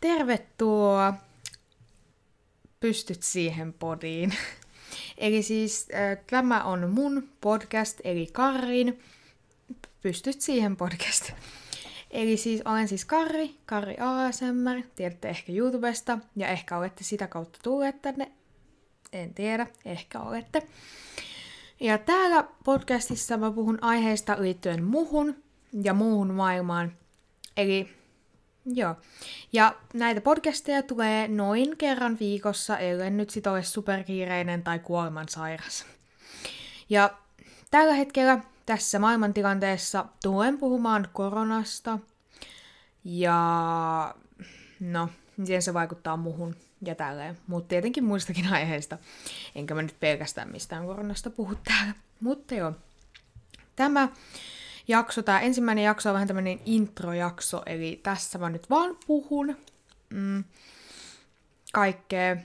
tervetuloa Pystyt siihen podiin. eli siis äh, tämä on mun podcast, eli Karin Pystyt siihen podcast. Eli siis olen siis Karri, Karri ASMR, tiedätte ehkä YouTubesta, ja ehkä olette sitä kautta tulleet tänne, en tiedä, ehkä olette. Ja täällä podcastissa mä puhun aiheista liittyen muhun ja muuhun maailmaan. Eli joo. Ja näitä podcasteja tulee noin kerran viikossa, ellei nyt sit ole superkiireinen tai kuolemansairas. Ja tällä hetkellä tässä maailmantilanteessa tulen puhumaan koronasta ja no, miten se vaikuttaa muhun ja tälleen. Mutta tietenkin muistakin aiheista. Enkä mä nyt pelkästään mistään koronasta puhu täällä. Mutta joo, tämä jakso, tämä ensimmäinen jakso on vähän tämmöinen introjakso, eli tässä mä nyt vaan puhun mm, kaikkea.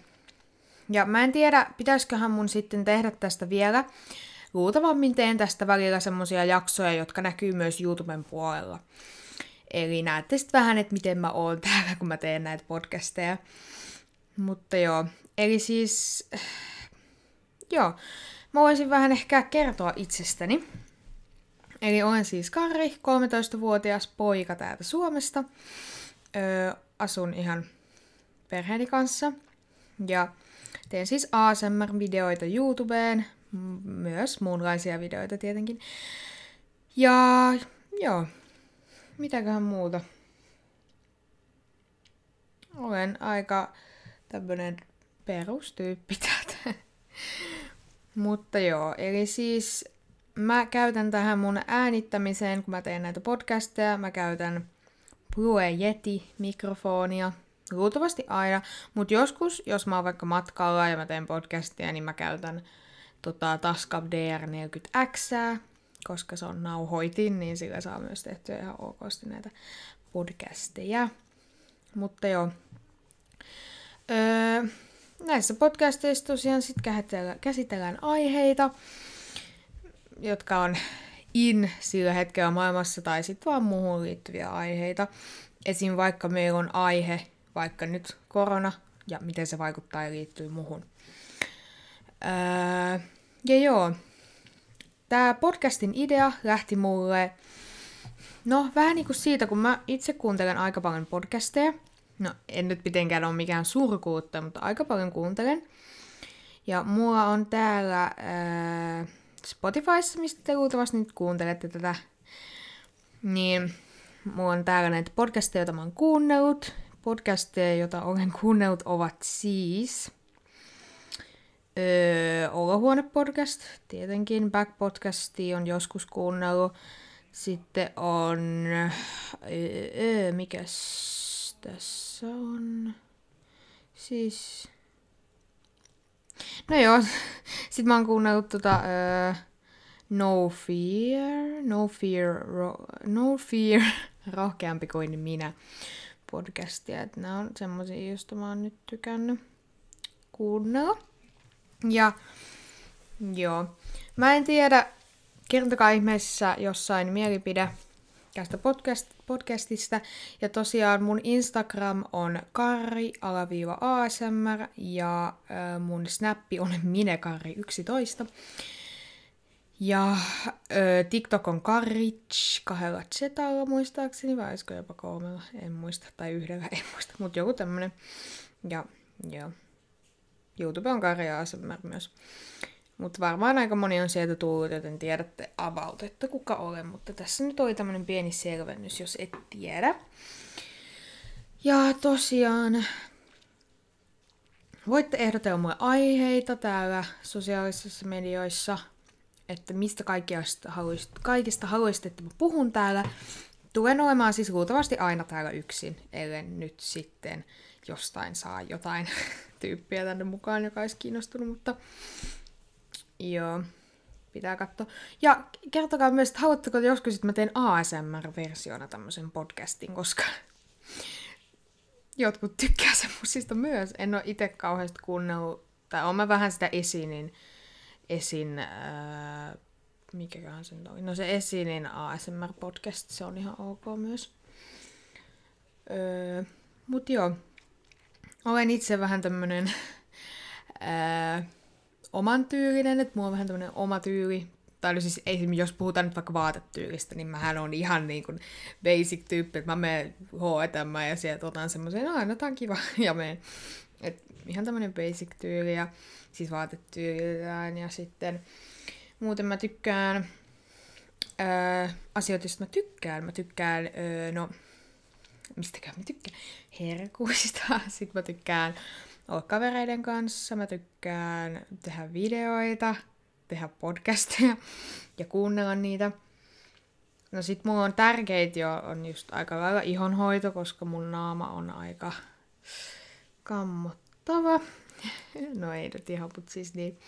Ja mä en tiedä, pitäisiköhän mun sitten tehdä tästä vielä. Luultavammin teen tästä välillä semmosia jaksoja, jotka näkyy myös YouTuben puolella. Eli näette sitten vähän, että miten mä oon täällä, kun mä teen näitä podcasteja. Mutta joo, eli siis... Joo, mä voisin vähän ehkä kertoa itsestäni. Eli olen siis Karri, 13-vuotias poika täältä Suomesta. Öö, asun ihan perheeni kanssa. Ja teen siis ASMR-videoita YouTubeen, myös muunlaisia videoita tietenkin. Ja joo, mitäköhän muuta. Olen aika tämmönen perustyyppi täältä. Mutta joo, eli siis mä käytän tähän mun äänittämiseen, kun mä teen näitä podcasteja, mä käytän Blue Yeti-mikrofonia, luultavasti aina, mutta joskus, jos mä oon vaikka matkalla ja mä teen podcastia, niin mä käytän tota, Tascam DR40X, koska se on nauhoitin, niin sillä saa myös tehtyä ihan okosti näitä podcasteja. Mutta joo. Öö, näissä podcasteissa tosiaan sitten käsitellään aiheita, jotka on in sillä hetkellä maailmassa tai sitten vaan muuhun liittyviä aiheita. Esim. vaikka meillä on aihe, vaikka nyt korona, ja miten se vaikuttaa ja liittyy muuhun. Öö, ja joo, tämä podcastin idea lähti mulle, no vähän niin kuin siitä, kun mä itse kuuntelen aika paljon podcasteja. No en nyt mitenkään ole mikään surkuutta, mutta aika paljon kuuntelen. Ja mulla on täällä ää, Spotifyssa, mistä te luultavasti nyt kuuntelette tätä, niin mulla on täällä näitä podcasteja, joita mä oon kuunnellut. Podcasteja, joita olen kuunnellut, ovat siis Öö, Olohuone-podcast, tietenkin. Back-podcasti on joskus kuunnellut. Sitten on... Öö, mikäs tässä on? Siis... No joo, sitten mä oon kuunnellut tota... Öö, no Fear, No Fear, ro, No Fear, rohkeampi kuin minä podcastia. Että nämä on semmosia, joista mä oon nyt tykännyt kuunnella. Ja joo, mä en tiedä, kertokaa ihmeessä jossain mielipide tästä podcast, podcastista. Ja tosiaan mun Instagram on karri-asmr ja äh, mun snappi on minekarri11. Ja äh, TikTok on karrich kahdella zetalla muistaakseni, vai olisiko jopa kolmella, en muista, tai yhdellä, en muista, mutta joku tämmönen. Ja joo. YouTube on karja ASMR myös. Mutta varmaan aika moni on sieltä tullut, joten tiedätte about, että kuka olen. Mutta tässä nyt oli tämmönen pieni selvennys, jos et tiedä. Ja tosiaan, voitte ehdotella mulle aiheita täällä sosiaalisissa medioissa, että mistä kaikista haluaisit, kaikista haluaisit, että mä puhun täällä. Tulen olemaan siis luultavasti aina täällä yksin, ellei nyt sitten jostain saa jotain tyyppiä tänne mukaan, joka olisi kiinnostunut, mutta joo, pitää katsoa. Ja kertokaa myös, että haluatteko joskus, että mä teen ASMR-versiona tämmöisen podcastin, koska jotkut tykkää semmosista myös. En ole itse kauheasti kuunnellut, tai olen mä vähän sitä esinin, esin, ää, mikäköhän se oli, no se esinin ASMR-podcast, se on ihan ok myös. Öö, joo, olen itse vähän tämmönen ää, oman tyylinen, että mulla on vähän tämmönen oma tyyli. Tai siis jos puhutaan nyt vaikka vaatetyylistä, niin mähän on ihan niin kuin basic tyyppi, että mä menen H&M ja sieltä otan semmoisen, no, tää on kiva, ja menen. Et ihan tämmönen basic tyyli ja siis vaatetyylillään ja sitten muuten mä tykkään öö, asioita, joista mä tykkään. Mä tykkään, öö, no, mistäkään mä tykkään? Herkuista. Sitten mä tykkään olla kavereiden kanssa. Mä tykkään tehdä videoita, tehdä podcasteja ja kuunnella niitä. No sit mulla on tärkeitä jo on just aika lailla ihonhoito, koska mun naama on aika kammottava. No ei nyt ihan, mutta siis niin.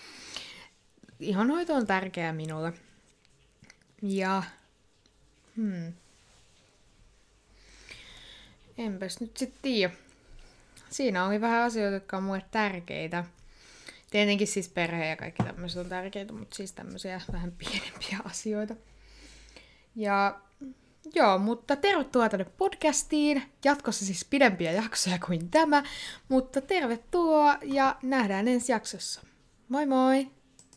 Ihonhoito on tärkeää minulle. Ja... Hmm. Enpäs nyt sitten tiedä. Siinä oli vähän asioita, jotka on mulle tärkeitä. Tietenkin siis perhe ja kaikki tämmöiset on tärkeitä, mutta siis tämmöisiä vähän pienempiä asioita. Ja joo, mutta tervetuloa tänne podcastiin. Jatkossa siis pidempiä jaksoja kuin tämä, mutta tervetuloa ja nähdään ensi jaksossa. Moi moi!